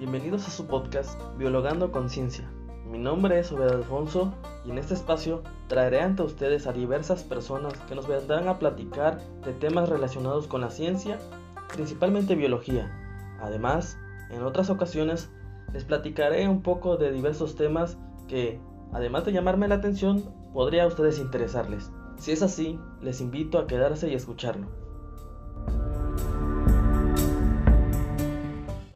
Bienvenidos a su podcast Biologando Conciencia. Mi nombre es Obed Alfonso y en este espacio traeré ante ustedes a diversas personas que nos vendrán a platicar de temas relacionados con la ciencia, principalmente biología. Además, en otras ocasiones les platicaré un poco de diversos temas que, además de llamarme la atención, podría a ustedes interesarles. Si es así, les invito a quedarse y escucharlo.